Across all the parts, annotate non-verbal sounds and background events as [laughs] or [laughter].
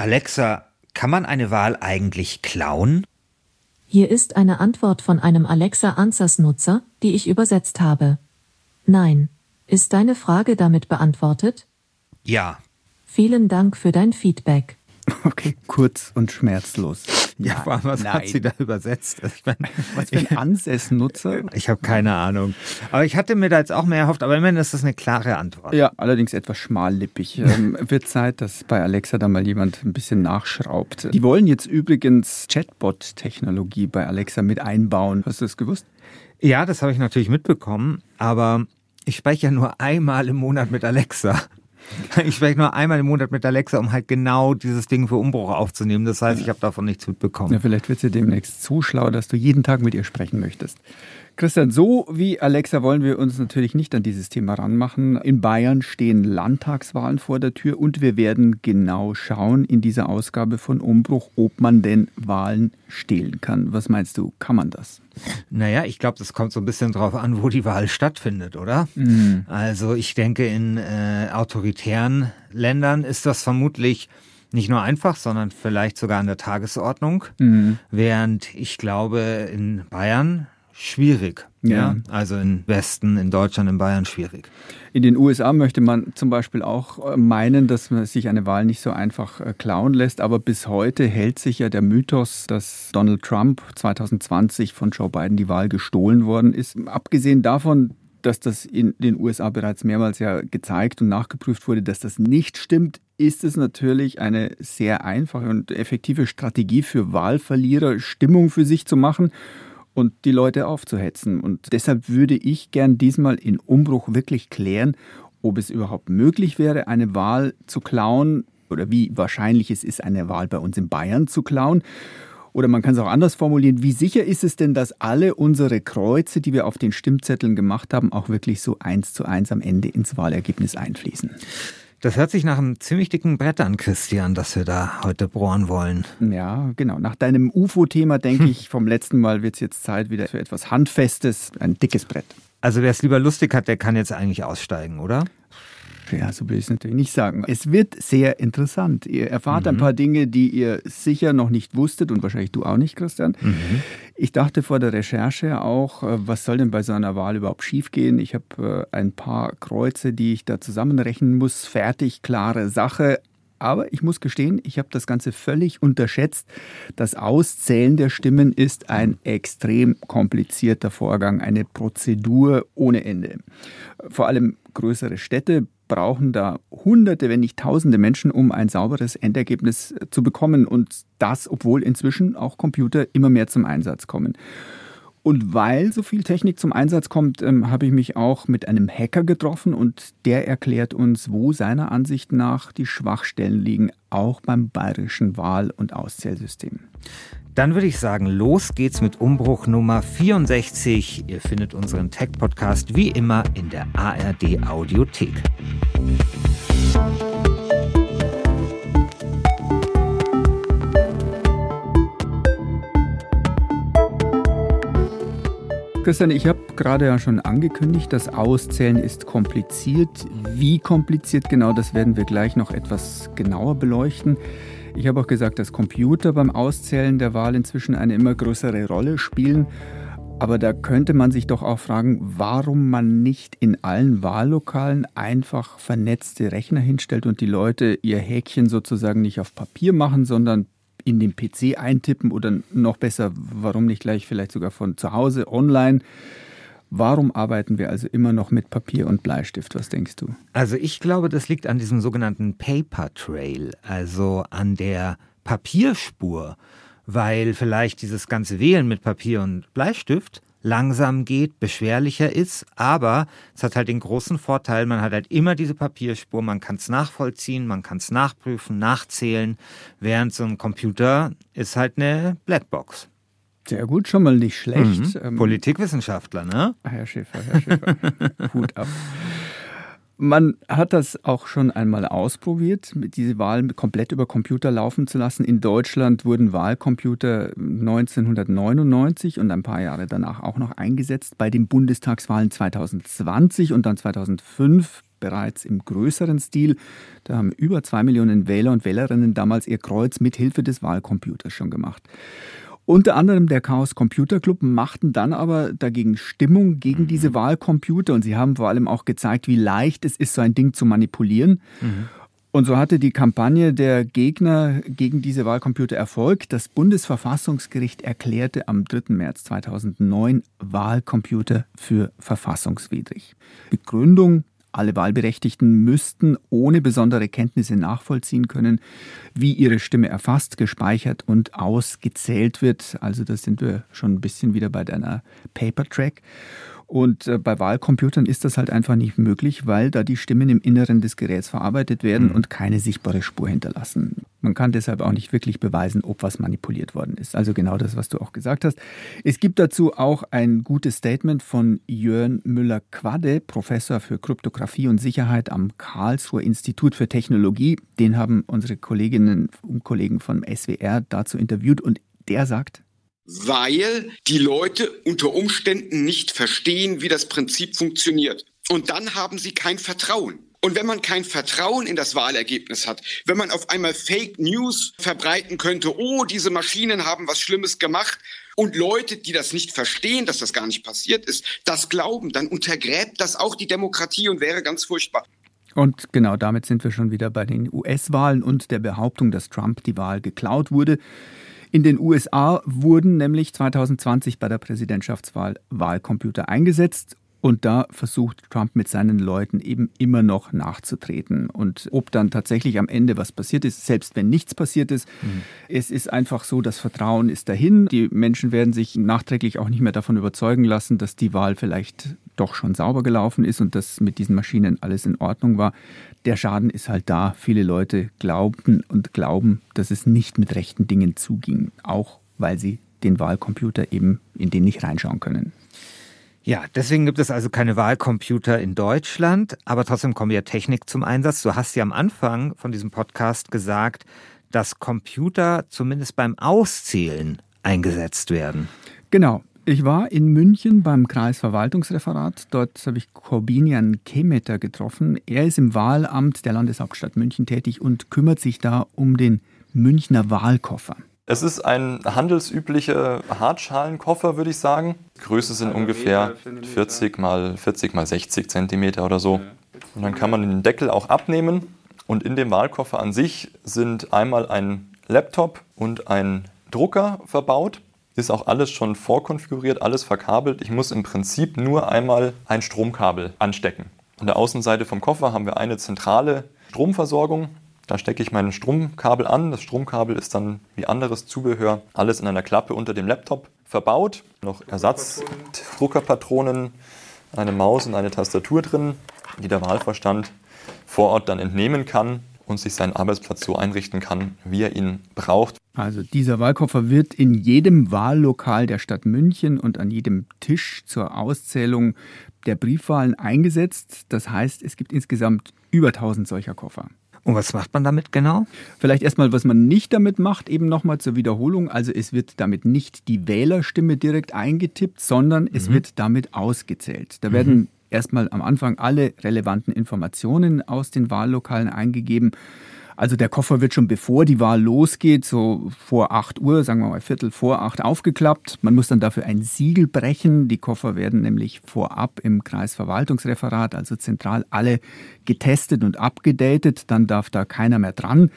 Alexa, kann man eine Wahl eigentlich klauen? Hier ist eine Antwort von einem Alexa Answers Nutzer, die ich übersetzt habe. Nein. Ist deine Frage damit beantwortet? Ja. Vielen Dank für dein Feedback. Okay, kurz und schmerzlos. [laughs] Ja, vor allem, was hat sie da übersetzt? Ich mein, [laughs] was für ein [laughs] Ansess-Nutzer? Ich habe keine Ahnung. Aber ich hatte mir da jetzt auch mehr erhofft, aber immerhin ist das eine klare Antwort. Ja, allerdings etwas schmallippig. ähm, wird Zeit, dass bei Alexa da mal jemand ein bisschen nachschraubt. Die wollen jetzt übrigens Chatbot-Technologie bei Alexa mit einbauen. Hast du das gewusst? Ja, das habe ich natürlich mitbekommen, aber ich spreche ja nur einmal im Monat mit Alexa. [laughs] Ich spreche nur einmal im Monat mit Alexa, um halt genau dieses Ding für Umbruch aufzunehmen. Das heißt, ich habe davon nichts mitbekommen. Ja, vielleicht wird sie demnächst zu schlau, dass du jeden Tag mit ihr sprechen möchtest. Christian, so wie Alexa wollen wir uns natürlich nicht an dieses Thema ranmachen. In Bayern stehen Landtagswahlen vor der Tür und wir werden genau schauen in dieser Ausgabe von Umbruch, ob man denn Wahlen stehlen kann. Was meinst du, kann man das? Naja, ich glaube, das kommt so ein bisschen drauf an, wo die Wahl stattfindet, oder? Mhm. Also ich denke, in äh, autoritären Ländern ist das vermutlich nicht nur einfach, sondern vielleicht sogar an der Tagesordnung. Mhm. Während ich glaube, in Bayern schwierig. Ja. ja. Also im Westen, in Deutschland, in Bayern schwierig. In den USA möchte man zum Beispiel auch äh, meinen, dass man sich eine Wahl nicht so einfach äh, klauen lässt. Aber bis heute hält sich ja der Mythos, dass Donald Trump 2020 von Joe Biden die Wahl gestohlen worden ist. Abgesehen davon, dass das in den USA bereits mehrmals ja gezeigt und nachgeprüft wurde, dass das nicht stimmt, ist es natürlich eine sehr einfache und effektive Strategie für Wahlverlierer, Stimmung für sich zu machen und die Leute aufzuhetzen. Und deshalb würde ich gern diesmal in Umbruch wirklich klären, ob es überhaupt möglich wäre, eine Wahl zu klauen oder wie wahrscheinlich es ist, eine Wahl bei uns in Bayern zu klauen. Oder man kann es auch anders formulieren, wie sicher ist es denn, dass alle unsere Kreuze, die wir auf den Stimmzetteln gemacht haben, auch wirklich so eins zu eins am Ende ins Wahlergebnis einfließen? Das hört sich nach einem ziemlich dicken Brett an, Christian, das wir da heute bohren wollen. Ja, genau. Nach deinem UFO-Thema denke ich, vom letzten Mal wird es jetzt Zeit wieder für etwas Handfestes, ein dickes Brett. Also wer es lieber lustig hat, der kann jetzt eigentlich aussteigen, oder? Ja, so will ich es natürlich nicht sagen. Es wird sehr interessant. Ihr erfahrt mhm. ein paar Dinge, die ihr sicher noch nicht wusstet und wahrscheinlich du auch nicht, Christian. Mhm. Ich dachte vor der Recherche auch, äh, was soll denn bei so einer Wahl überhaupt schiefgehen? Ich habe äh, ein paar Kreuze, die ich da zusammenrechnen muss. Fertig, klare Sache. Aber ich muss gestehen, ich habe das Ganze völlig unterschätzt. Das Auszählen der Stimmen ist ein extrem komplizierter Vorgang, eine Prozedur ohne Ende. Vor allem größere Städte brauchen da Hunderte, wenn nicht Tausende Menschen, um ein sauberes Endergebnis zu bekommen. Und das, obwohl inzwischen auch Computer immer mehr zum Einsatz kommen. Und weil so viel Technik zum Einsatz kommt, ähm, habe ich mich auch mit einem Hacker getroffen und der erklärt uns, wo seiner Ansicht nach die Schwachstellen liegen, auch beim bayerischen Wahl- und Auszählsystem. Dann würde ich sagen, los geht's mit Umbruch Nummer 64. Ihr findet unseren Tech-Podcast wie immer in der ARD Audiothek. Christian, ich habe gerade ja schon angekündigt, das Auszählen ist kompliziert. Wie kompliziert genau, das werden wir gleich noch etwas genauer beleuchten. Ich habe auch gesagt, dass Computer beim Auszählen der Wahl inzwischen eine immer größere Rolle spielen. Aber da könnte man sich doch auch fragen, warum man nicht in allen Wahllokalen einfach vernetzte Rechner hinstellt und die Leute ihr Häkchen sozusagen nicht auf Papier machen, sondern in den PC eintippen oder noch besser, warum nicht gleich vielleicht sogar von zu Hause online. Warum arbeiten wir also immer noch mit Papier und Bleistift? Was denkst du? Also ich glaube, das liegt an diesem sogenannten Paper Trail, also an der Papierspur, weil vielleicht dieses ganze Wählen mit Papier und Bleistift langsam geht, beschwerlicher ist, aber es hat halt den großen Vorteil, man hat halt immer diese Papierspur, man kann es nachvollziehen, man kann es nachprüfen, nachzählen, während so ein Computer ist halt eine Blackbox. Sehr gut, schon mal nicht schlecht. Mhm. Ähm, Politikwissenschaftler, ne? Herr Schäfer, Herr Schäfer. [laughs] Hut ab. Man hat das auch schon einmal ausprobiert, diese Wahl komplett über Computer laufen zu lassen. In Deutschland wurden Wahlcomputer 1999 und ein paar Jahre danach auch noch eingesetzt bei den Bundestagswahlen 2020 und dann 2005 bereits im größeren Stil. Da haben über zwei Millionen Wähler und Wählerinnen damals ihr Kreuz mit Hilfe des Wahlcomputers schon gemacht. Unter anderem der Chaos Computer Club machten dann aber dagegen Stimmung gegen diese mhm. Wahlcomputer und sie haben vor allem auch gezeigt, wie leicht es ist, so ein Ding zu manipulieren. Mhm. Und so hatte die Kampagne der Gegner gegen diese Wahlcomputer Erfolg. Das Bundesverfassungsgericht erklärte am 3. März 2009 Wahlcomputer für verfassungswidrig. Begründung alle Wahlberechtigten müssten ohne besondere Kenntnisse nachvollziehen können, wie ihre Stimme erfasst, gespeichert und ausgezählt wird. Also da sind wir schon ein bisschen wieder bei deiner Paper Track. Und äh, bei Wahlcomputern ist das halt einfach nicht möglich, weil da die Stimmen im Inneren des Geräts verarbeitet werden mhm. und keine sichtbare Spur hinterlassen. Man kann deshalb auch nicht wirklich beweisen, ob was manipuliert worden ist. Also genau das, was du auch gesagt hast. Es gibt dazu auch ein gutes Statement von Jörn Müller-Quadde, Professor für Kryptographie und Sicherheit am Karlsruher Institut für Technologie. Den haben unsere Kolleginnen und Kollegen vom SWR dazu interviewt und der sagt, weil die Leute unter Umständen nicht verstehen, wie das Prinzip funktioniert. Und dann haben sie kein Vertrauen. Und wenn man kein Vertrauen in das Wahlergebnis hat, wenn man auf einmal Fake News verbreiten könnte, oh, diese Maschinen haben was Schlimmes gemacht, und Leute, die das nicht verstehen, dass das gar nicht passiert ist, das glauben, dann untergräbt das auch die Demokratie und wäre ganz furchtbar. Und genau damit sind wir schon wieder bei den US-Wahlen und der Behauptung, dass Trump die Wahl geklaut wurde. In den USA wurden nämlich 2020 bei der Präsidentschaftswahl Wahlcomputer eingesetzt und da versucht Trump mit seinen Leuten eben immer noch nachzutreten. Und ob dann tatsächlich am Ende was passiert ist, selbst wenn nichts passiert ist, mhm. es ist einfach so, das Vertrauen ist dahin. Die Menschen werden sich nachträglich auch nicht mehr davon überzeugen lassen, dass die Wahl vielleicht doch schon sauber gelaufen ist und dass mit diesen Maschinen alles in Ordnung war der Schaden ist halt da. Viele Leute glaubten und glauben, dass es nicht mit rechten Dingen zuging, auch weil sie den Wahlcomputer eben in den nicht reinschauen können. Ja, deswegen gibt es also keine Wahlcomputer in Deutschland, aber trotzdem kommt ja Technik zum Einsatz. Du hast ja am Anfang von diesem Podcast gesagt, dass Computer zumindest beim Auszählen eingesetzt werden. Genau. Ich war in München beim Kreisverwaltungsreferat. Dort habe ich Corbinian Kemeter getroffen. Er ist im Wahlamt der Landeshauptstadt München tätig und kümmert sich da um den Münchner Wahlkoffer. Es ist ein handelsüblicher Hartschalenkoffer, würde ich sagen. Größe sind ungefähr 40 mal 40 mal 60 Zentimeter oder so. Und dann kann man den Deckel auch abnehmen. Und in dem Wahlkoffer an sich sind einmal ein Laptop und ein Drucker verbaut ist auch alles schon vorkonfiguriert, alles verkabelt. Ich muss im Prinzip nur einmal ein Stromkabel anstecken. An der Außenseite vom Koffer haben wir eine zentrale Stromversorgung. Da stecke ich mein Stromkabel an. Das Stromkabel ist dann wie anderes Zubehör alles in einer Klappe unter dem Laptop verbaut. Noch Ersatzdruckerpatronen, eine Maus und eine Tastatur drin, die der Wahlverstand vor Ort dann entnehmen kann und sich seinen Arbeitsplatz so einrichten kann, wie er ihn braucht. Also dieser Wahlkoffer wird in jedem Wahllokal der Stadt München und an jedem Tisch zur Auszählung der Briefwahlen eingesetzt. Das heißt, es gibt insgesamt über 1000 solcher Koffer. Und was macht man damit genau? Vielleicht erstmal, was man nicht damit macht, eben nochmal zur Wiederholung. Also es wird damit nicht die Wählerstimme direkt eingetippt, sondern es mhm. wird damit ausgezählt. Da mhm. werden erstmal am Anfang alle relevanten Informationen aus den Wahllokalen eingegeben. Also der Koffer wird schon bevor die Wahl losgeht, so vor 8 Uhr, sagen wir mal Viertel vor 8 aufgeklappt. Man muss dann dafür ein Siegel brechen. Die Koffer werden nämlich vorab im Kreisverwaltungsreferat, also zentral, alle getestet und abgedatet. Dann darf da keiner mehr dran.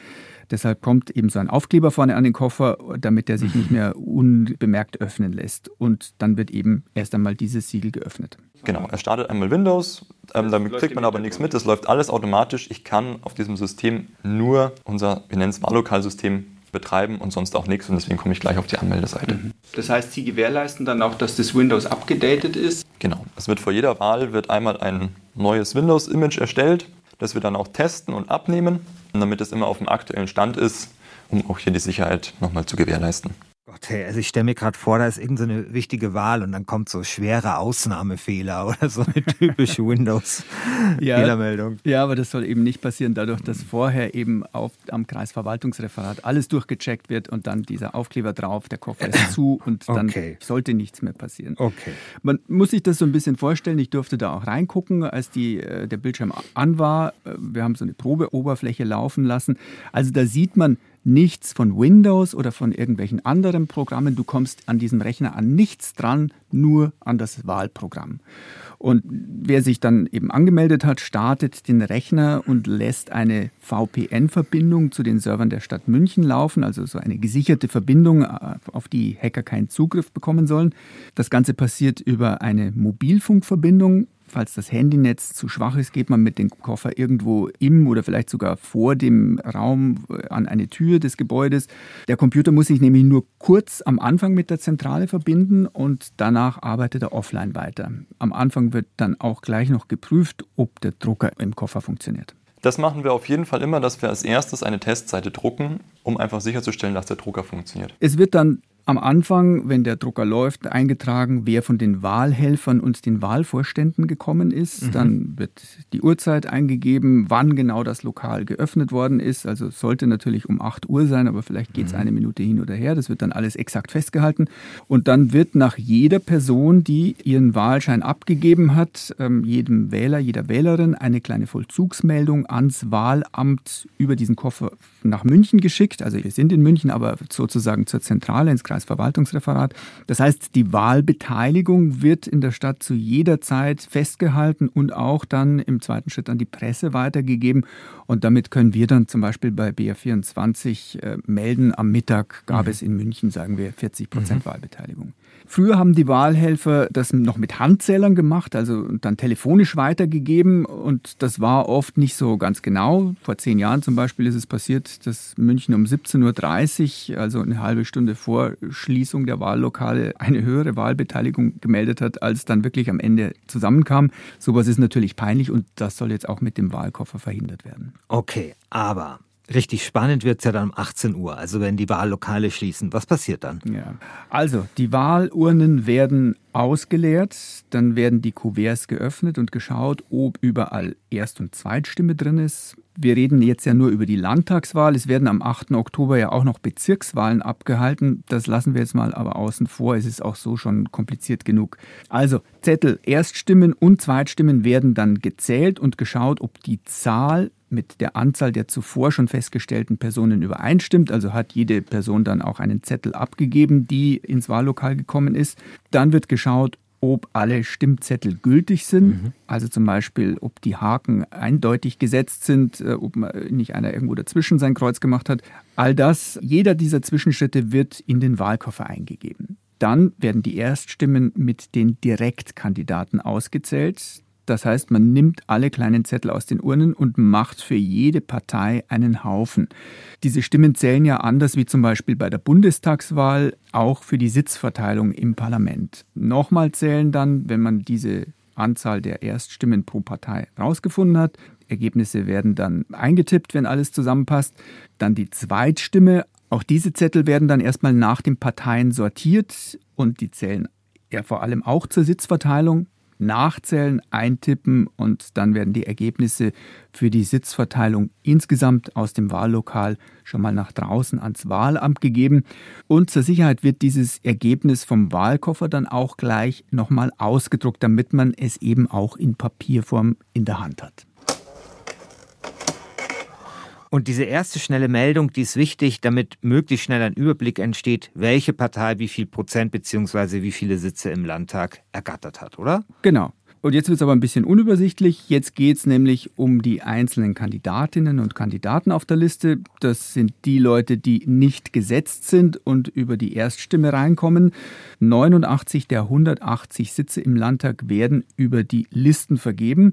Deshalb kommt eben so ein Aufkleber vorne an den Koffer, damit er sich nicht mehr unbemerkt öffnen lässt. Und dann wird eben erst einmal dieses Siegel geöffnet. Genau, er startet einmal Windows, ähm, damit kriegt man aber nichts mit, das läuft alles automatisch. Ich kann auf diesem System nur unser, wir nennen es Wahllokalsystem, betreiben und sonst auch nichts und deswegen komme ich gleich auf die Anmeldeseite. Mhm. Das heißt, Sie gewährleisten dann auch, dass das Windows abgedatet ist? Genau, es wird vor jeder Wahl wird einmal ein neues Windows-Image erstellt, das wir dann auch testen und abnehmen, damit es immer auf dem aktuellen Stand ist, um auch hier die Sicherheit nochmal zu gewährleisten. Gott, hey, also ich stelle mir gerade vor, da ist irgendeine so wichtige Wahl und dann kommt so schwere Ausnahmefehler [laughs] oder so eine typische Windows-Fehlermeldung. Ja, ja, aber das soll eben nicht passieren, dadurch, dass vorher eben auf, am Kreisverwaltungsreferat alles durchgecheckt wird und dann dieser Aufkleber drauf, der Koffer ist zu und dann okay. sollte nichts mehr passieren. Okay. Man muss sich das so ein bisschen vorstellen. Ich durfte da auch reingucken, als die, äh, der Bildschirm an war. Äh, wir haben so eine Probeoberfläche laufen lassen. Also da sieht man, nichts von Windows oder von irgendwelchen anderen Programmen. Du kommst an diesem Rechner an nichts dran, nur an das Wahlprogramm. Und wer sich dann eben angemeldet hat, startet den Rechner und lässt eine VPN-Verbindung zu den Servern der Stadt München laufen, also so eine gesicherte Verbindung, auf die Hacker keinen Zugriff bekommen sollen. Das Ganze passiert über eine Mobilfunkverbindung Falls das Handynetz zu schwach ist, geht man mit dem Koffer irgendwo im oder vielleicht sogar vor dem Raum äh, an eine Tür des Gebäudes. Der Computer muss sich nämlich nur kurz am Anfang mit der Zentrale verbinden und danach arbeitet er offline weiter. Am Anfang wird dann auch gleich noch geprüft, ob der Drucker im Koffer funktioniert. Das machen wir auf jeden Fall immer, dass wir als erstes eine Testseite drucken, um einfach sicherzustellen, dass der Drucker funktioniert. Es wird dann am Anfang, wenn der Drucker läuft, eingetragen, wer von den Wahlhelfern und den Wahlvorständen gekommen ist. Mhm. Dann wird die Uhrzeit eingegeben, wann genau das Lokal geöffnet worden ist. Also es sollte natürlich um 8 Uhr sein, aber vielleicht geht es mhm. eine Minute hin oder her. Das wird dann alles exakt festgehalten. Und dann wird nach jeder Person, die ihren Wahlschein abgegeben hat, ähm, jedem Wähler, jeder Wählerin eine kleine Vollzugsmeldung ans Wahlamt über diesen Koffer nach München geschickt. Also wir sind in München, aber sozusagen zur Zentrale ins Kreisverwaltungsreferat. Das heißt, die Wahlbeteiligung wird in der Stadt zu jeder Zeit festgehalten und auch dann im zweiten Schritt an die Presse weitergegeben. Und damit können wir dann zum Beispiel bei BR24 äh, melden, am Mittag gab mhm. es in München, sagen wir, 40 Prozent mhm. Wahlbeteiligung. Früher haben die Wahlhelfer das noch mit Handzählern gemacht, also dann telefonisch weitergegeben und das war oft nicht so ganz genau. Vor zehn Jahren zum Beispiel ist es passiert, dass München um 17.30 Uhr, also eine halbe Stunde vor Schließung der Wahllokale, eine höhere Wahlbeteiligung gemeldet hat, als dann wirklich am Ende zusammenkam. Sowas ist natürlich peinlich und das soll jetzt auch mit dem Wahlkoffer verhindert werden. Okay, aber Richtig spannend wird es ja dann um 18 Uhr, also wenn die Wahllokale schließen. Was passiert dann? Ja. Also, die Wahlurnen werden ausgeleert, dann werden die Kuverts geöffnet und geschaut, ob überall Erst- und Zweitstimme drin ist. Wir reden jetzt ja nur über die Landtagswahl. Es werden am 8. Oktober ja auch noch Bezirkswahlen abgehalten. Das lassen wir jetzt mal aber außen vor. Es ist auch so schon kompliziert genug. Also Zettel, Erststimmen und Zweitstimmen werden dann gezählt und geschaut, ob die Zahl mit der Anzahl der zuvor schon festgestellten Personen übereinstimmt. Also hat jede Person dann auch einen Zettel abgegeben, die ins Wahllokal gekommen ist. Dann wird geschaut, ob alle Stimmzettel gültig sind. Mhm. Also zum Beispiel, ob die Haken eindeutig gesetzt sind, äh, ob nicht einer irgendwo dazwischen sein Kreuz gemacht hat. All das, jeder dieser Zwischenschritte wird in den Wahlkoffer eingegeben. Dann werden die Erststimmen mit den Direktkandidaten ausgezählt. Das heißt, man nimmt alle kleinen Zettel aus den Urnen und macht für jede Partei einen Haufen. Diese Stimmen zählen ja anders wie zum Beispiel bei der Bundestagswahl auch für die Sitzverteilung im Parlament. Nochmal zählen dann, wenn man diese Anzahl der Erststimmen pro Partei rausgefunden hat. Ergebnisse werden dann eingetippt, wenn alles zusammenpasst. Dann die Zweitstimme. Auch diese Zettel werden dann erstmal nach den Parteien sortiert und die zählen ja vor allem auch zur Sitzverteilung nachzählen, eintippen und dann werden die Ergebnisse für die Sitzverteilung insgesamt aus dem Wahllokal schon mal nach draußen ans Wahlamt gegeben. Und zur Sicherheit wird dieses Ergebnis vom Wahlkoffer dann auch gleich nochmal ausgedruckt, damit man es eben auch in Papierform in der Hand hat. Und diese erste schnelle Meldung, die ist wichtig, damit möglichst schnell ein Überblick entsteht, welche Partei wie viel Prozent bzw. wie viele Sitze im Landtag ergattert hat, oder? Genau. Und jetzt wird es aber ein bisschen unübersichtlich. Jetzt geht es nämlich um die einzelnen Kandidatinnen und Kandidaten auf der Liste. Das sind die Leute, die nicht gesetzt sind und über die Erststimme reinkommen. 89 der 180 Sitze im Landtag werden über die Listen vergeben.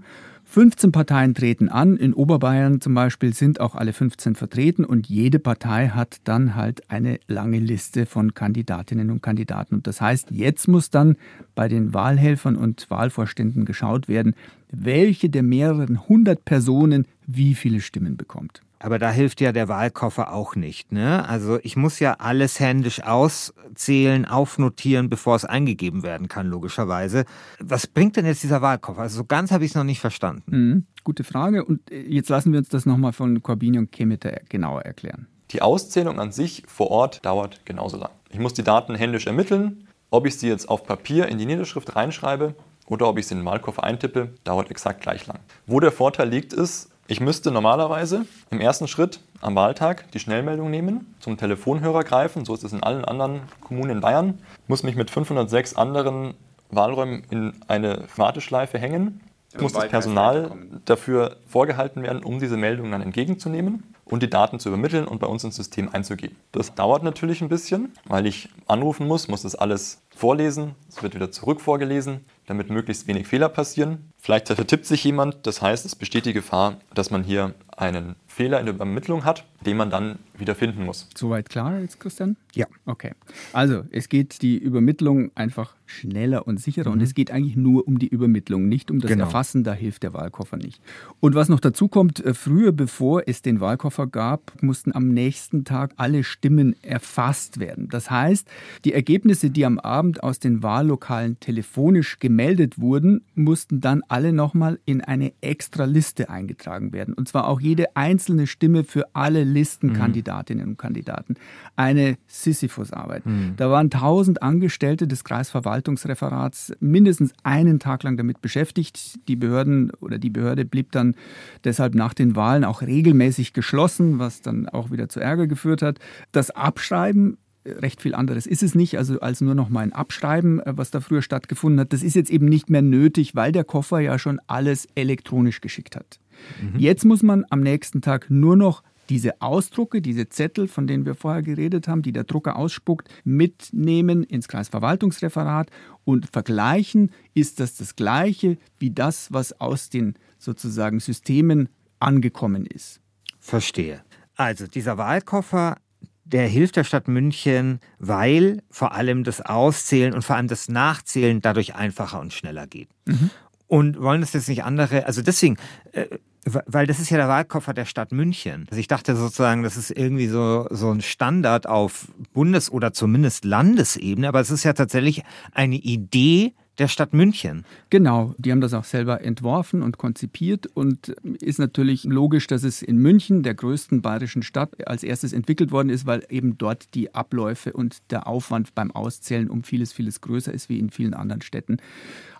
15 Parteien treten an. In Oberbayern zum Beispiel sind auch alle 15 vertreten und jede Partei hat dann halt eine lange Liste von Kandidatinnen und Kandidaten. Und das heißt, jetzt muss dann bei den Wahlhelfern und Wahlvorständen geschaut werden, welche der mehreren hundert Personen wie viele Stimmen bekommt. Aber da hilft ja der Wahlkoffer auch nicht. Ne? Also ich muss ja alles händisch auszählen, aufnotieren, bevor es eingegeben werden kann, logischerweise. Was bringt denn jetzt dieser Wahlkoffer? Also so ganz habe ich es noch nicht verstanden. Mhm, gute Frage. Und äh, jetzt lassen wir uns das nochmal von Corbini und Kemeter genauer erklären. Die Auszählung an sich vor Ort dauert genauso lang. Ich muss die Daten händisch ermitteln. Ob ich sie jetzt auf Papier in die Niederschrift reinschreibe oder ob ich sie in den Wahlkoffer eintippe, dauert exakt gleich lang. Wo der Vorteil liegt, ist, ich müsste normalerweise im ersten Schritt am Wahltag die Schnellmeldung nehmen, zum Telefonhörer greifen, so ist es in allen anderen Kommunen in Bayern, muss mich mit 506 anderen Wahlräumen in eine Warteschleife hängen, muss das Personal dafür vorgehalten werden, um diese Meldungen dann entgegenzunehmen und die Daten zu übermitteln und bei uns ins System einzugeben. Das dauert natürlich ein bisschen, weil ich anrufen muss, muss das alles vorlesen, es wird wieder zurück vorgelesen, damit möglichst wenig Fehler passieren. Vielleicht vertippt sich jemand, das heißt, es besteht die Gefahr, dass man hier einen Fehler in der Übermittlung hat, den man dann wieder finden muss. Soweit klar jetzt, Christian? Ja. Okay. Also, es geht die Übermittlung einfach schneller und sicherer mhm. und es geht eigentlich nur um die Übermittlung, nicht um das genau. Erfassen, da hilft der Wahlkoffer nicht. Und was noch dazu kommt, äh, früher, bevor es den Wahlkoffer gab, mussten am nächsten Tag alle Stimmen erfasst werden. Das heißt, die Ergebnisse, die am Abend aus den Wahllokalen telefonisch gemeldet wurden, mussten dann alle nochmal in eine extra Liste eingetragen werden. Und zwar auch jede einzelne Stimme für alle Listenkandidatinnen mhm. und Kandidaten. Eine Sisyphus-Arbeit. Mhm. Da waren tausend Angestellte des Kreisverwaltungsreferats mindestens einen Tag lang damit beschäftigt. Die Behörden oder die Behörde blieb dann deshalb nach den Wahlen auch regelmäßig geschlossen, was dann auch wieder zu Ärger geführt hat. Das Abschreiben recht viel anderes ist es nicht, also als nur noch mal ein Abschreiben, äh, was da früher stattgefunden hat. Das ist jetzt eben nicht mehr nötig, weil der Koffer ja schon alles elektronisch geschickt hat. Mhm. Jetzt muss man am nächsten Tag nur noch diese Ausdrucke, diese Zettel, von denen wir vorher geredet haben, die der Drucker ausspuckt, mitnehmen ins Kreisverwaltungsreferat und vergleichen, ist das das gleiche wie das, was aus den sozusagen Systemen angekommen ist. Verstehe. Also dieser Wahlkoffer der hilft der Stadt München, weil vor allem das Auszählen und vor allem das Nachzählen dadurch einfacher und schneller geht. Mhm. Und wollen das jetzt nicht andere, also deswegen, äh, weil das ist ja der Wahlkoffer der Stadt München. Also ich dachte sozusagen, das ist irgendwie so, so ein Standard auf Bundes- oder zumindest Landesebene, aber es ist ja tatsächlich eine Idee der Stadt München. Genau, die haben das auch selber entworfen und konzipiert und ist natürlich logisch, dass es in München, der größten bayerischen Stadt, als erstes entwickelt worden ist, weil eben dort die Abläufe und der Aufwand beim Auszählen um vieles, vieles größer ist wie in vielen anderen Städten.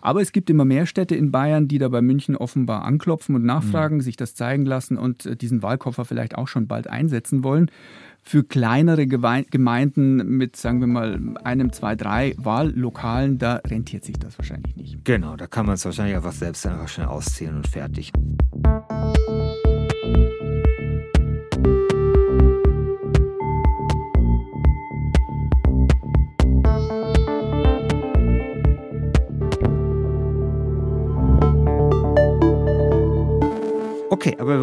Aber es gibt immer mehr Städte in Bayern, die da bei München offenbar anklopfen und nachfragen, mhm. sich das zeigen lassen und äh, diesen Wahlkoffer vielleicht auch schon bald einsetzen wollen. Für kleinere Gemeinden mit, sagen wir mal, einem, zwei, drei Wahllokalen, da rentiert sich das wahrscheinlich nicht. Genau, da kann man es wahrscheinlich einfach selbst einfach schnell auszählen und fertig.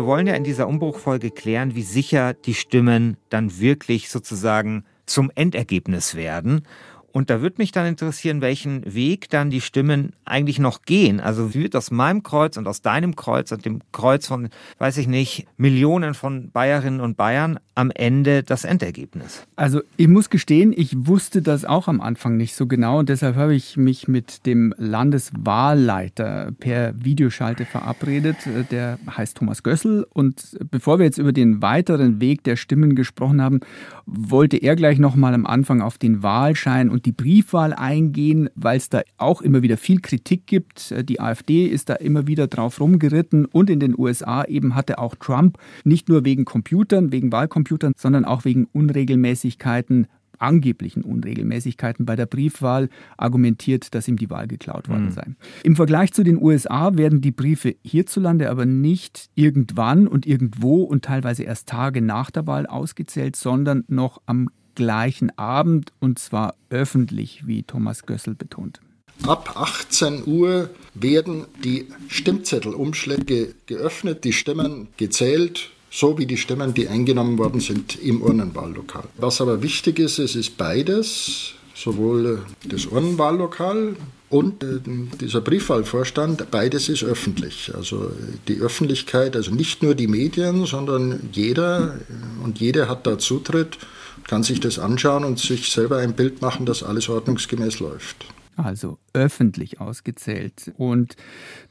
Wollen ja in dieser Umbruchfolge klären, wie sicher die Stimmen dann wirklich sozusagen zum Endergebnis werden. Und da würde mich dann interessieren, welchen Weg dann die Stimmen eigentlich noch gehen. Also wie wird aus meinem Kreuz und aus deinem Kreuz und dem Kreuz von, weiß ich nicht, Millionen von Bayerinnen und Bayern am Ende das Endergebnis? Also ich muss gestehen, ich wusste das auch am Anfang nicht so genau und deshalb habe ich mich mit dem Landeswahlleiter per Videoschalte verabredet. Der heißt Thomas Gössel und bevor wir jetzt über den weiteren Weg der Stimmen gesprochen haben, wollte er gleich nochmal am Anfang auf den Wahlschein und und die Briefwahl eingehen, weil es da auch immer wieder viel Kritik gibt. Die AfD ist da immer wieder drauf rumgeritten und in den USA eben hatte auch Trump nicht nur wegen Computern, wegen Wahlcomputern, sondern auch wegen Unregelmäßigkeiten angeblichen Unregelmäßigkeiten bei der Briefwahl argumentiert, dass ihm die Wahl geklaut worden mhm. sei. Im Vergleich zu den USA werden die Briefe hierzulande aber nicht irgendwann und irgendwo und teilweise erst Tage nach der Wahl ausgezählt, sondern noch am gleichen Abend und zwar öffentlich, wie Thomas Gössel betont. Ab 18 Uhr werden die Stimmzettelumschläge geöffnet, die Stimmen gezählt, so wie die Stimmen, die eingenommen worden sind im Urnenwahllokal. Was aber wichtig ist, es ist beides, sowohl das Urnenwahllokal und äh, dieser Briefwahlvorstand, beides ist öffentlich. Also die Öffentlichkeit, also nicht nur die Medien, sondern jeder äh, und jede hat da Zutritt, kann sich das anschauen und sich selber ein Bild machen, dass alles ordnungsgemäß läuft also öffentlich ausgezählt. Und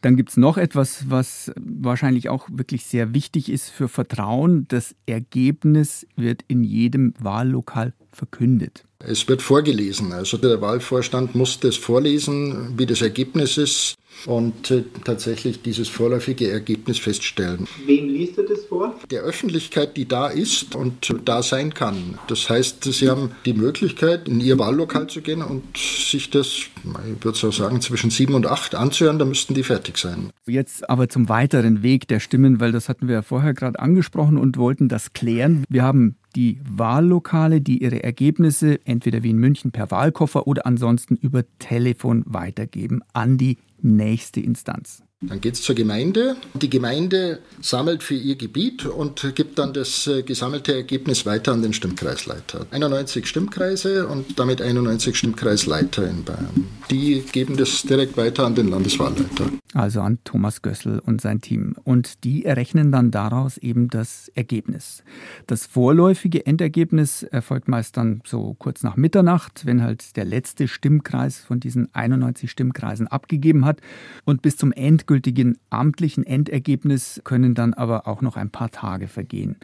dann gibt es noch etwas, was wahrscheinlich auch wirklich sehr wichtig ist für Vertrauen. Das Ergebnis wird in jedem Wahllokal verkündet. Es wird vorgelesen. Also der Wahlvorstand muss das vorlesen, wie das Ergebnis ist und äh, tatsächlich dieses vorläufige Ergebnis feststellen. Wem liest er das vor? Der Öffentlichkeit, die da ist und da sein kann. Das heißt, Sie haben die Möglichkeit, in Ihr Wahllokal zu gehen und sich das, ich würde so sagen, zwischen sieben und acht anzuhören, da müssten die fertig sein. Jetzt aber zum weiteren Weg der Stimmen, weil das hatten wir ja vorher gerade angesprochen und wollten das klären. Wir haben die Wahllokale, die ihre Ergebnisse entweder wie in München per Wahlkoffer oder ansonsten über Telefon weitergeben an die nächste Instanz. Dann geht es zur Gemeinde. Die Gemeinde sammelt für ihr Gebiet und gibt dann das äh, gesammelte Ergebnis weiter an den Stimmkreisleiter. 91 Stimmkreise und damit 91 Stimmkreisleiter in Bayern. Die geben das direkt weiter an den Landeswahlleiter. Also an Thomas Gössel und sein Team. Und die errechnen dann daraus eben das Ergebnis. Das vorläufige Endergebnis erfolgt meist dann so kurz nach Mitternacht, wenn halt der letzte Stimmkreis von diesen 91 Stimmkreisen abgegeben hat. Und bis zum Endgültigen endgültigen amtlichen Endergebnis können dann aber auch noch ein paar Tage vergehen.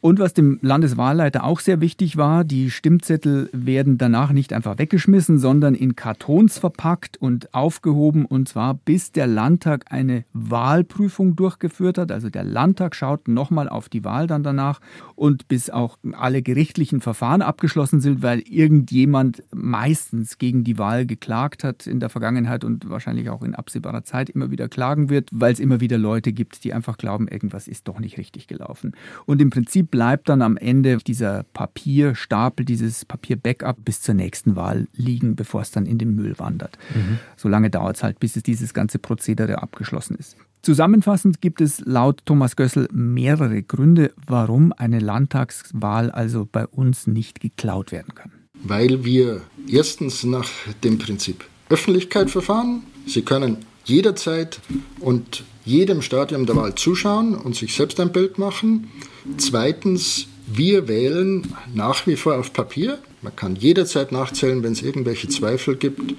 Und was dem Landeswahlleiter auch sehr wichtig war, die Stimmzettel werden danach nicht einfach weggeschmissen, sondern in Kartons verpackt und aufgehoben und zwar bis der Landtag eine Wahlprüfung durchgeführt hat. Also der Landtag schaut nochmal auf die Wahl dann danach und bis auch alle gerichtlichen Verfahren abgeschlossen sind, weil irgendjemand meistens gegen die Wahl geklagt hat in der Vergangenheit und wahrscheinlich auch in absehbarer Zeit immer wieder klagt geschlagen wird, weil es immer wieder Leute gibt, die einfach glauben, irgendwas ist doch nicht richtig gelaufen. Und im Prinzip bleibt dann am Ende dieser Papierstapel, dieses Papier-Backup bis zur nächsten Wahl liegen, bevor es dann in den Müll wandert. Mhm. So lange dauert es halt, bis es dieses ganze Prozedere abgeschlossen ist. Zusammenfassend gibt es laut Thomas Gössel mehrere Gründe, warum eine Landtagswahl also bei uns nicht geklaut werden kann. Weil wir erstens nach dem Prinzip Öffentlichkeit verfahren. Sie können jederzeit und jedem Stadium der Wahl zuschauen und sich selbst ein Bild machen. Zweitens, wir wählen nach wie vor auf Papier. Man kann jederzeit nachzählen, wenn es irgendwelche Zweifel gibt.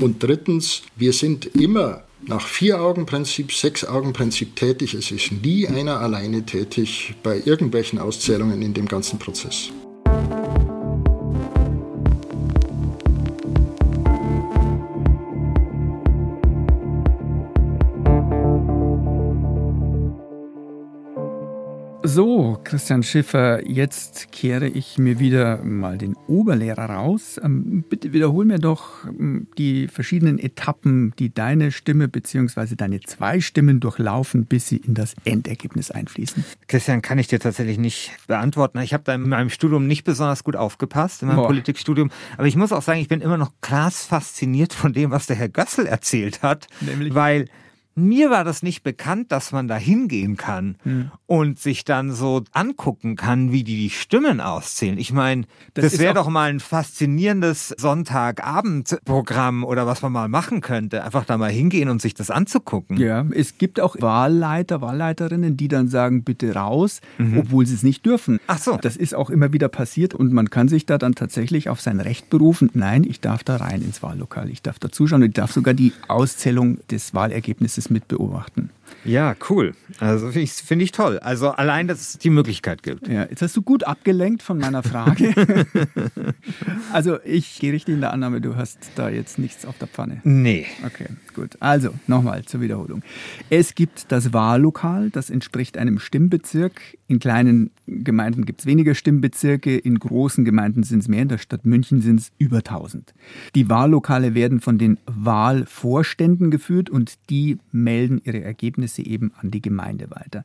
Und drittens, wir sind immer nach Vier-Augen-Prinzip, Sechs-Augen-Prinzip tätig. Es ist nie einer alleine tätig bei irgendwelchen Auszählungen in dem ganzen Prozess. So, Christian Schiffer, jetzt kehre ich mir wieder mal den Oberlehrer raus. Ähm, bitte wiederhol mir doch ähm, die verschiedenen Etappen, die deine Stimme bzw. deine zwei Stimmen durchlaufen, bis sie in das Endergebnis einfließen. Christian, kann ich dir tatsächlich nicht beantworten. Ich habe da in meinem Studium nicht besonders gut aufgepasst, in meinem Boah. Politikstudium. Aber ich muss auch sagen, ich bin immer noch krass fasziniert von dem, was der Herr Gössel erzählt hat. Nämlich? Weil mir war das nicht bekannt, dass man da hingehen kann hm. und sich dann so angucken kann, wie die die Stimmen auszählen. Ich meine, das, das wäre doch mal ein faszinierendes Sonntagabendprogramm oder was man mal machen könnte. Einfach da mal hingehen und sich das anzugucken. Ja, es gibt auch Wahlleiter, Wahlleiterinnen, die dann sagen, bitte raus, mhm. obwohl sie es nicht dürfen. Ach so. Das ist auch immer wieder passiert und man kann sich da dann tatsächlich auf sein Recht berufen. Nein, ich darf da rein ins Wahllokal. Ich darf da zuschauen und ich darf sogar die Auszählung des Wahlergebnisses mit beobachten. Ja, cool. Also finde ich, find ich toll. Also allein, dass es die Möglichkeit gibt. Ja, jetzt hast du gut abgelenkt von meiner Frage. [laughs] also ich gehe richtig in der Annahme, du hast da jetzt nichts auf der Pfanne. Nee. Okay, gut. Also nochmal zur Wiederholung. Es gibt das Wahllokal, das entspricht einem Stimmbezirk. In kleinen Gemeinden gibt es weniger Stimmbezirke, in großen Gemeinden sind es mehr, in der Stadt München sind es über 1000. Die Wahllokale werden von den Wahlvorständen geführt und die melden ihre Ergebnisse eben an die Gemeinde weiter.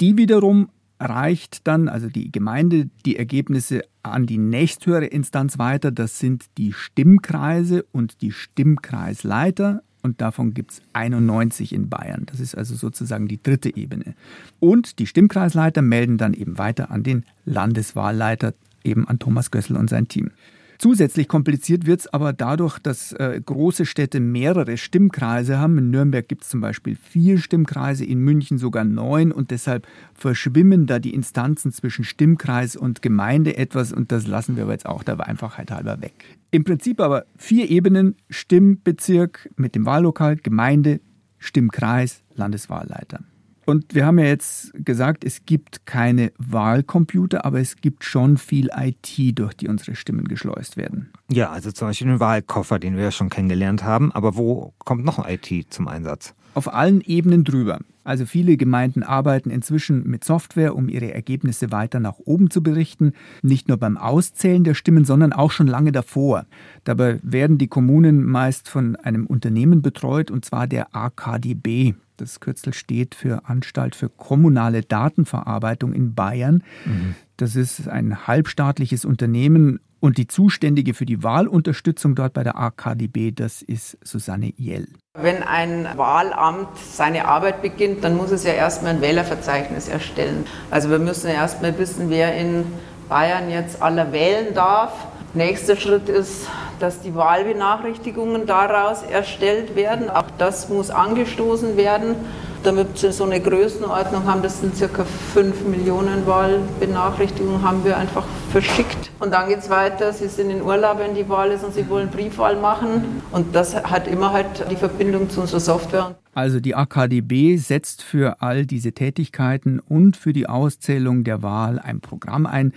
Die wiederum reicht dann, also die Gemeinde, die Ergebnisse an die nächsthöhere Instanz weiter. Das sind die Stimmkreise und die Stimmkreisleiter. Und davon gibt es 91 in Bayern. Das ist also sozusagen die dritte Ebene. Und die Stimmkreisleiter melden dann eben weiter an den Landeswahlleiter, eben an Thomas Gössel und sein Team. Zusätzlich kompliziert wird es aber dadurch, dass äh, große Städte mehrere Stimmkreise haben. In Nürnberg gibt es zum Beispiel vier Stimmkreise, in München sogar neun und deshalb verschwimmen da die Instanzen zwischen Stimmkreis und Gemeinde etwas und das lassen wir aber jetzt auch der Einfachheit halber weg. Im Prinzip aber vier Ebenen, Stimmbezirk mit dem Wahllokal, Gemeinde, Stimmkreis, Landeswahlleiter. Und wir haben ja jetzt gesagt, es gibt keine Wahlcomputer, aber es gibt schon viel IT, durch die unsere Stimmen geschleust werden. Ja, also zum Beispiel den Wahlkoffer, den wir ja schon kennengelernt haben. Aber wo kommt noch IT zum Einsatz? Auf allen Ebenen drüber. Also viele Gemeinden arbeiten inzwischen mit Software, um ihre Ergebnisse weiter nach oben zu berichten. Nicht nur beim Auszählen der Stimmen, sondern auch schon lange davor. Dabei werden die Kommunen meist von einem Unternehmen betreut, und zwar der AKDB. Das Kürzel steht für Anstalt für kommunale Datenverarbeitung in Bayern. Mhm. Das ist ein halbstaatliches Unternehmen und die Zuständige für die Wahlunterstützung dort bei der AKDB, das ist Susanne Jell. Wenn ein Wahlamt seine Arbeit beginnt, dann muss es ja erstmal ein Wählerverzeichnis erstellen. Also wir müssen ja erstmal wissen, wer in Bayern jetzt aller wählen darf. Nächster Schritt ist, dass die Wahlbenachrichtigungen daraus erstellt werden. Auch das muss angestoßen werden. Damit wir so eine Größenordnung haben, das sind circa 5 Millionen Wahlbenachrichtigungen, haben wir einfach verschickt. Und dann geht es weiter, Sie sind in Urlaub, wenn die Wahl ist und Sie wollen Briefwahl machen. Und das hat immer halt die Verbindung zu unserer Software. Also die AKDB setzt für all diese Tätigkeiten und für die Auszählung der Wahl ein Programm ein.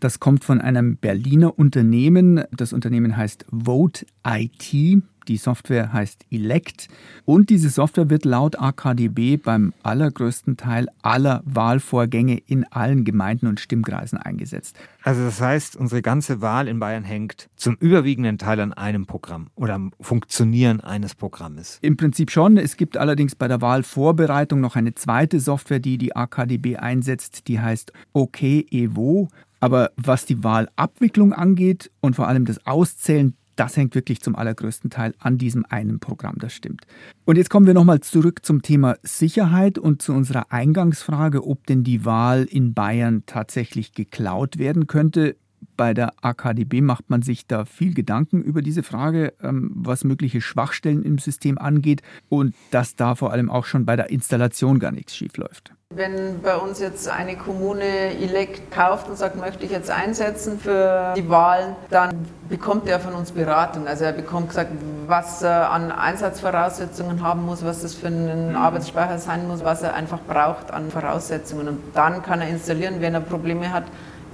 Das kommt von einem Berliner Unternehmen. Das Unternehmen heißt Vote IT. Die Software heißt Elect und diese Software wird laut AKDB beim allergrößten Teil aller Wahlvorgänge in allen Gemeinden und Stimmkreisen eingesetzt. Also das heißt, unsere ganze Wahl in Bayern hängt zum überwiegenden Teil an einem Programm oder am Funktionieren eines Programmes. Im Prinzip schon. Es gibt allerdings bei der Wahlvorbereitung noch eine zweite Software, die die AKDB einsetzt, die heißt OKEVO. Aber was die Wahlabwicklung angeht und vor allem das Auszählen das hängt wirklich zum allergrößten Teil an diesem einen Programm, das stimmt. Und jetzt kommen wir nochmal zurück zum Thema Sicherheit und zu unserer Eingangsfrage, ob denn die Wahl in Bayern tatsächlich geklaut werden könnte. Bei der AKDB macht man sich da viel Gedanken über diese Frage, ähm, was mögliche Schwachstellen im System angeht und dass da vor allem auch schon bei der Installation gar nichts schiefläuft. Wenn bei uns jetzt eine Kommune Elekt kauft und sagt, möchte ich jetzt einsetzen für die Wahlen, dann bekommt er von uns Beratung. Also er bekommt gesagt, was er an Einsatzvoraussetzungen haben muss, was das für ein mhm. Arbeitsspeicher sein muss, was er einfach braucht an Voraussetzungen. Und dann kann er installieren. Wenn er Probleme hat,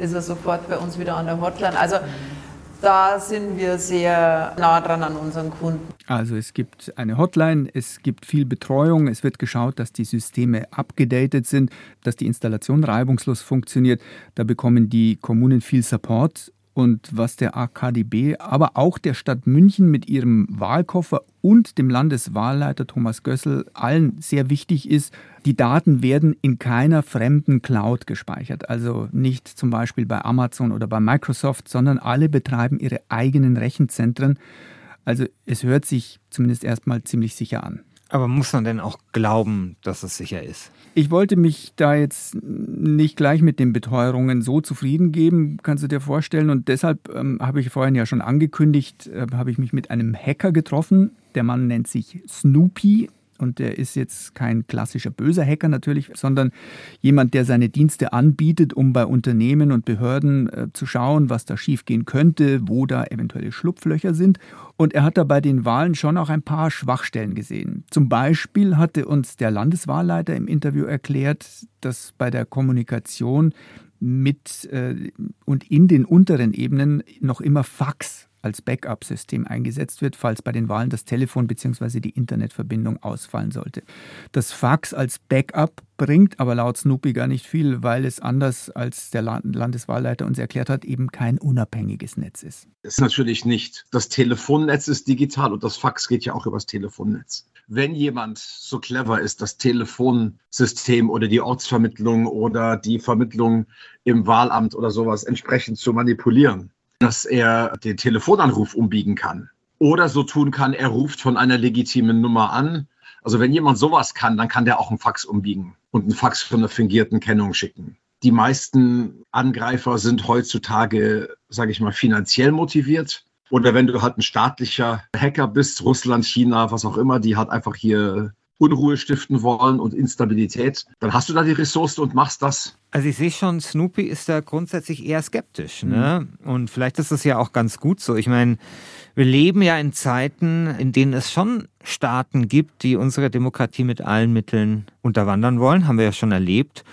ist er sofort bei uns wieder an der Hotline. Also da sind wir sehr nah dran an unseren Kunden. Also es gibt eine Hotline, es gibt viel Betreuung, es wird geschaut, dass die Systeme abgedatet sind, dass die Installation reibungslos funktioniert. Da bekommen die Kommunen viel Support und was der AKDB, aber auch der Stadt München mit ihrem Wahlkoffer und dem Landeswahlleiter Thomas Gössel allen sehr wichtig ist, die Daten werden in keiner fremden Cloud gespeichert. Also nicht zum Beispiel bei Amazon oder bei Microsoft, sondern alle betreiben ihre eigenen Rechenzentren. Also es hört sich zumindest erstmal ziemlich sicher an. Aber muss man denn auch glauben, dass es sicher ist? Ich wollte mich da jetzt nicht gleich mit den Beteuerungen so zufrieden geben, kannst du dir vorstellen. Und deshalb ähm, habe ich vorhin ja schon angekündigt, äh, habe ich mich mit einem Hacker getroffen. Der Mann nennt sich Snoopy und der ist jetzt kein klassischer böser Hacker natürlich, sondern jemand, der seine Dienste anbietet, um bei Unternehmen und Behörden äh, zu schauen, was da schiefgehen könnte, wo da eventuelle Schlupflöcher sind. Und er hat da bei den Wahlen schon auch ein paar Schwachstellen gesehen. Zum Beispiel hatte uns der Landeswahlleiter im Interview erklärt, dass bei der Kommunikation mit äh, und in den unteren Ebenen noch immer Fax als Backup-System eingesetzt wird, falls bei den Wahlen das Telefon bzw. die Internetverbindung ausfallen sollte. Das Fax als Backup bringt aber laut Snoopy gar nicht viel, weil es anders als der Landeswahlleiter uns erklärt hat, eben kein unabhängiges Netz ist. Es ist natürlich nicht. Das Telefonnetz ist digital und das Fax geht ja auch übers Telefonnetz. Wenn jemand so clever ist, das Telefonsystem oder die Ortsvermittlung oder die Vermittlung im Wahlamt oder sowas entsprechend zu manipulieren, dass er den Telefonanruf umbiegen kann. Oder so tun kann, er ruft von einer legitimen Nummer an. Also wenn jemand sowas kann, dann kann der auch einen Fax umbiegen und einen Fax von einer fingierten Kennung schicken. Die meisten Angreifer sind heutzutage, sage ich mal, finanziell motiviert. Oder wenn du halt ein staatlicher Hacker bist, Russland, China, was auch immer, die halt einfach hier Unruhe stiften wollen und Instabilität, dann hast du da die Ressource und machst das. Also ich sehe schon, Snoopy ist da grundsätzlich eher skeptisch. Ne? Mhm. Und vielleicht ist das ja auch ganz gut so. Ich meine, wir leben ja in Zeiten, in denen es schon Staaten gibt, die unsere Demokratie mit allen Mitteln unterwandern wollen, haben wir ja schon erlebt.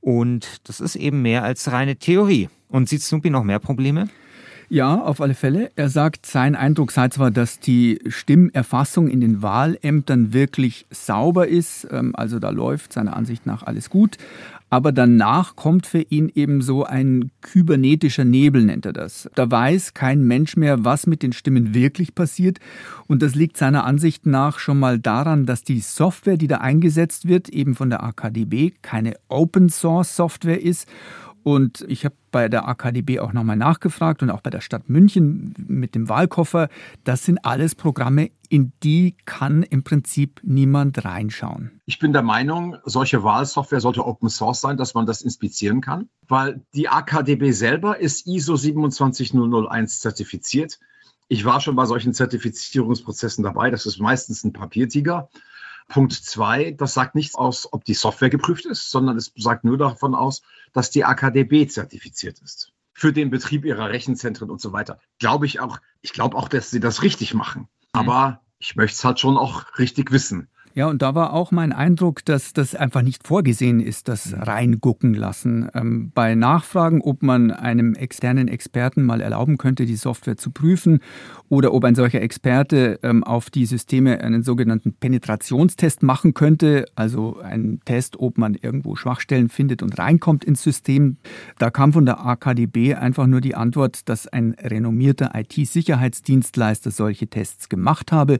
Und das ist eben mehr als reine Theorie. Und sieht Snoopy noch mehr Probleme? Ja, auf alle Fälle. Er sagt, sein Eindruck sei zwar, dass die Stimmerfassung in den Wahlämtern wirklich sauber ist, ähm, also da läuft seiner Ansicht nach alles gut, aber danach kommt für ihn eben so ein kybernetischer Nebel, nennt er das. Da weiß kein Mensch mehr, was mit den Stimmen wirklich passiert. Und das liegt seiner Ansicht nach schon mal daran, dass die Software, die da eingesetzt wird, eben von der AKDB keine Open Source Software ist und ich habe bei der AKDB auch nochmal nachgefragt und auch bei der Stadt München mit dem Wahlkoffer. Das sind alles Programme, in die kann im Prinzip niemand reinschauen. Ich bin der Meinung, solche Wahlsoftware sollte Open Source sein, dass man das inspizieren kann, weil die AKDB selber ist ISO 27001 zertifiziert. Ich war schon bei solchen Zertifizierungsprozessen dabei. Das ist meistens ein Papiertiger. Punkt zwei, das sagt nichts aus, ob die Software geprüft ist, sondern es sagt nur davon aus, dass die AKDB zertifiziert ist. Für den Betrieb ihrer Rechenzentren und so weiter. Glaube ich auch, ich glaube auch, dass sie das richtig machen. Mhm. Aber ich möchte es halt schon auch richtig wissen. Ja, und da war auch mein Eindruck, dass das einfach nicht vorgesehen ist, das reingucken lassen. Ähm, bei Nachfragen, ob man einem externen Experten mal erlauben könnte, die Software zu prüfen oder ob ein solcher Experte ähm, auf die Systeme einen sogenannten Penetrationstest machen könnte, also einen Test, ob man irgendwo Schwachstellen findet und reinkommt ins System. Da kam von der AKDB einfach nur die Antwort, dass ein renommierter IT-Sicherheitsdienstleister solche Tests gemacht habe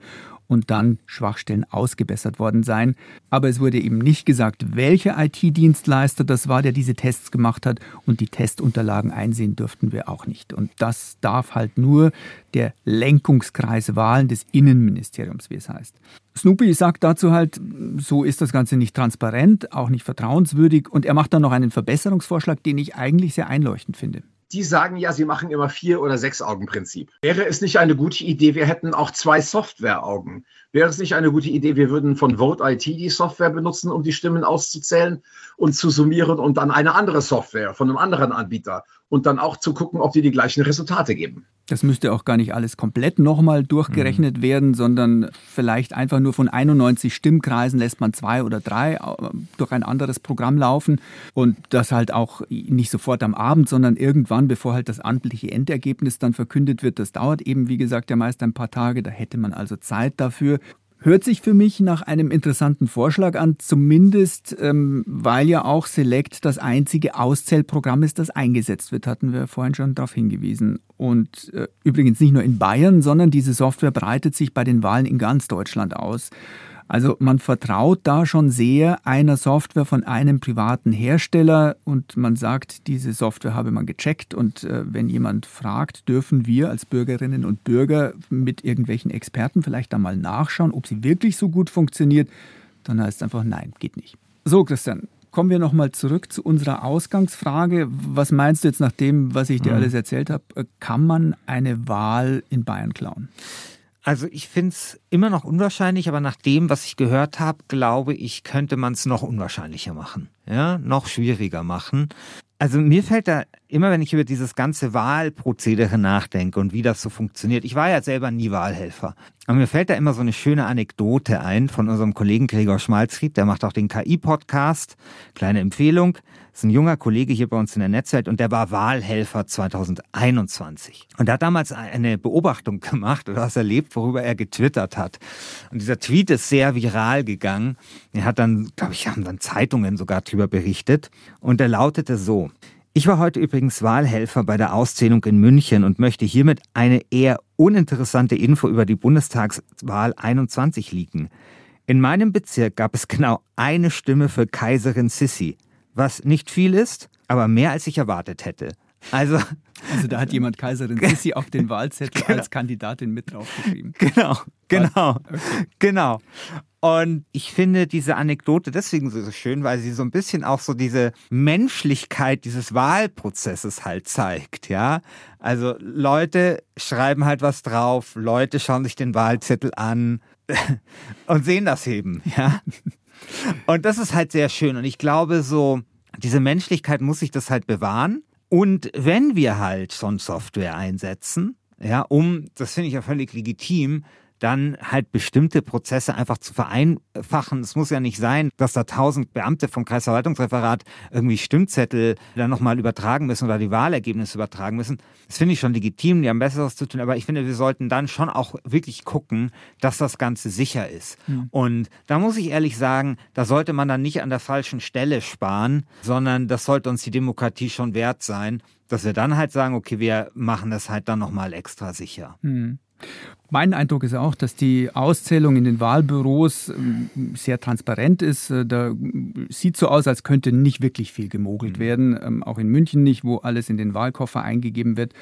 und dann Schwachstellen ausgebessert worden seien. Aber es wurde eben nicht gesagt, welcher IT-Dienstleister das war, der diese Tests gemacht hat und die Testunterlagen einsehen dürften wir auch nicht. Und das darf halt nur der Lenkungskreis Wahlen des Innenministeriums, wie es heißt. Snoopy sagt dazu halt, so ist das Ganze nicht transparent, auch nicht vertrauenswürdig und er macht dann noch einen Verbesserungsvorschlag, den ich eigentlich sehr einleuchtend finde die sagen ja, sie machen immer vier oder sechs Augen Prinzip. Wäre es nicht eine gute Idee, wir hätten auch zwei Software-Augen? Wäre es nicht eine gute Idee, wir würden von Vote IT die Software benutzen, um die Stimmen auszuzählen und zu summieren und dann eine andere Software von einem anderen Anbieter und dann auch zu gucken, ob die die gleichen Resultate geben? Das müsste auch gar nicht alles komplett nochmal durchgerechnet mhm. werden, sondern vielleicht einfach nur von 91 Stimmkreisen lässt man zwei oder drei äh, durch ein anderes Programm laufen und das halt auch nicht sofort am Abend, sondern irgendwann, bevor halt das amtliche Endergebnis dann verkündet wird. Das dauert eben, wie gesagt, ja meist ein paar Tage. Da hätte man also Zeit dafür. Hört sich für mich nach einem interessanten Vorschlag an, zumindest ähm, weil ja auch Select das einzige Auszählprogramm ist, das eingesetzt wird, hatten wir vorhin schon darauf hingewiesen. Und äh, übrigens nicht nur in Bayern, sondern diese Software breitet sich bei den Wahlen in ganz Deutschland aus. Also man vertraut da schon sehr einer Software von einem privaten Hersteller und man sagt, diese Software habe man gecheckt und äh, wenn jemand fragt, dürfen wir als Bürgerinnen und Bürger mit irgendwelchen Experten vielleicht da mal nachschauen, ob sie wirklich so gut funktioniert, dann heißt es einfach nein, geht nicht. So, Christian, kommen wir nochmal zurück zu unserer Ausgangsfrage. Was meinst du jetzt nach dem, was ich dir mhm. alles erzählt habe? Kann man eine Wahl in Bayern klauen? Also ich finde es immer noch unwahrscheinlich, aber nach dem, was ich gehört habe, glaube ich, könnte man es noch unwahrscheinlicher machen. Ja, noch schwieriger machen. Also mir fällt da immer, wenn ich über dieses ganze Wahlprozedere nachdenke und wie das so funktioniert. Ich war ja selber nie Wahlhelfer. Aber mir fällt da immer so eine schöne Anekdote ein von unserem Kollegen Gregor Schmalzried. Der macht auch den KI-Podcast. Kleine Empfehlung. Ist ein junger Kollege hier bei uns in der Netzwelt und der war Wahlhelfer 2021. Und er hat damals eine Beobachtung [laughs] gemacht oder was erlebt, worüber er getwittert hat. Und dieser Tweet ist sehr viral gegangen. Er hat dann, glaube ich, haben dann Zeitungen sogar darüber berichtet. Und er lautete so. Ich war heute übrigens Wahlhelfer bei der Auszählung in München und möchte hiermit eine eher uninteressante Info über die Bundestagswahl 21 liegen. In meinem Bezirk gab es genau eine Stimme für Kaiserin Sissi was nicht viel ist, aber mehr als ich erwartet hätte. Also, also da hat jemand Kaiserin [laughs] Sissi auf den Wahlzettel genau. als Kandidatin mit draufgeschrieben. Genau, genau, okay. genau. Und ich finde diese Anekdote deswegen so schön, weil sie so ein bisschen auch so diese Menschlichkeit dieses Wahlprozesses halt zeigt, ja. Also Leute schreiben halt was drauf, Leute schauen sich den Wahlzettel an [laughs] und sehen das eben, ja. Und das ist halt sehr schön. Und ich glaube, so, diese Menschlichkeit muss sich das halt bewahren. Und wenn wir halt schon Software einsetzen, ja, um, das finde ich ja völlig legitim, dann halt bestimmte Prozesse einfach zu vereinfachen. Es muss ja nicht sein, dass da tausend Beamte vom Kreisverwaltungsreferat irgendwie Stimmzettel dann nochmal übertragen müssen oder die Wahlergebnisse übertragen müssen. Das finde ich schon legitim, die haben Besseres zu tun, aber ich finde, wir sollten dann schon auch wirklich gucken, dass das Ganze sicher ist. Mhm. Und da muss ich ehrlich sagen, da sollte man dann nicht an der falschen Stelle sparen, sondern das sollte uns die Demokratie schon wert sein, dass wir dann halt sagen, okay, wir machen das halt dann nochmal extra sicher. Mhm. Mein Eindruck ist auch, dass die Auszählung in den Wahlbüros ähm, sehr transparent ist. Äh, da sieht so aus, als könnte nicht wirklich viel gemogelt mhm. werden. Ähm, auch in München nicht, wo alles in den Wahlkoffer eingegeben wird.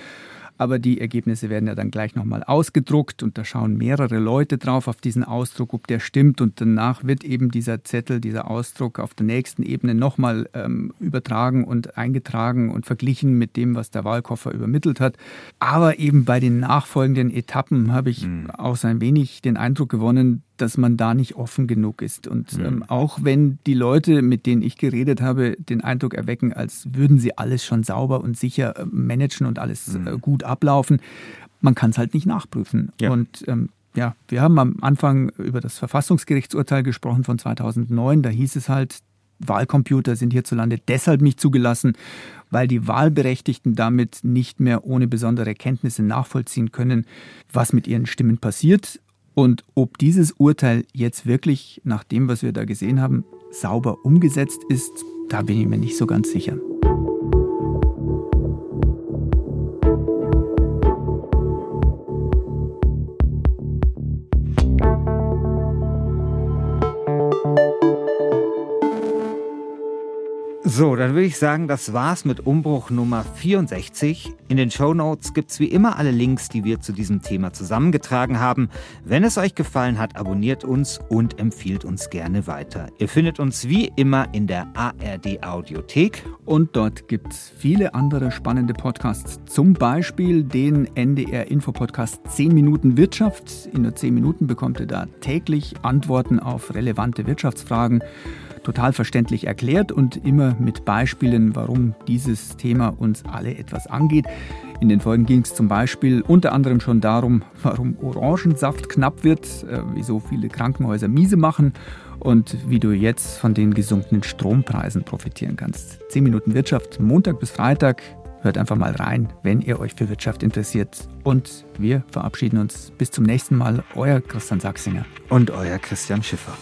Aber die Ergebnisse werden ja dann gleich nochmal ausgedruckt und da schauen mehrere Leute drauf auf diesen Ausdruck, ob der stimmt. Und danach wird eben dieser Zettel, dieser Ausdruck auf der nächsten Ebene nochmal ähm, übertragen und eingetragen und verglichen mit dem, was der Wahlkoffer übermittelt hat. Aber eben bei den nachfolgenden Etappen habe ich mhm. auch so ein wenig den Eindruck gewonnen, dass man da nicht offen genug ist. Und mhm. ähm, auch wenn die Leute, mit denen ich geredet habe, den Eindruck erwecken, als würden sie alles schon sauber und sicher äh, managen und alles mhm. äh, gut ablaufen, man kann es halt nicht nachprüfen. Ja. Und ähm, ja, wir haben am Anfang über das Verfassungsgerichtsurteil gesprochen von 2009. Da hieß es halt, Wahlcomputer sind hierzulande deshalb nicht zugelassen, weil die Wahlberechtigten damit nicht mehr ohne besondere Kenntnisse nachvollziehen können, was mit ihren Stimmen passiert. Und ob dieses Urteil jetzt wirklich nach dem, was wir da gesehen haben, sauber umgesetzt ist, da bin ich mir nicht so ganz sicher. So, dann würde ich sagen, das war's mit Umbruch Nummer 64. In den Show Notes gibt's wie immer alle Links, die wir zu diesem Thema zusammengetragen haben. Wenn es euch gefallen hat, abonniert uns und empfiehlt uns gerne weiter. Ihr findet uns wie immer in der ARD Audiothek. Und dort gibt's viele andere spannende Podcasts. Zum Beispiel den NDR Info Podcast 10 Minuten Wirtschaft. In nur 10 Minuten bekommt ihr da täglich Antworten auf relevante Wirtschaftsfragen total verständlich erklärt und immer mit Beispielen, warum dieses Thema uns alle etwas angeht. In den Folgen ging es zum Beispiel unter anderem schon darum, warum Orangensaft knapp wird, äh, wieso viele Krankenhäuser miese machen und wie du jetzt von den gesunkenen Strompreisen profitieren kannst. 10 Minuten Wirtschaft, Montag bis Freitag. Hört einfach mal rein, wenn ihr euch für Wirtschaft interessiert. Und wir verabschieden uns bis zum nächsten Mal. Euer Christian Sachsinger. Und euer Christian Schiffer.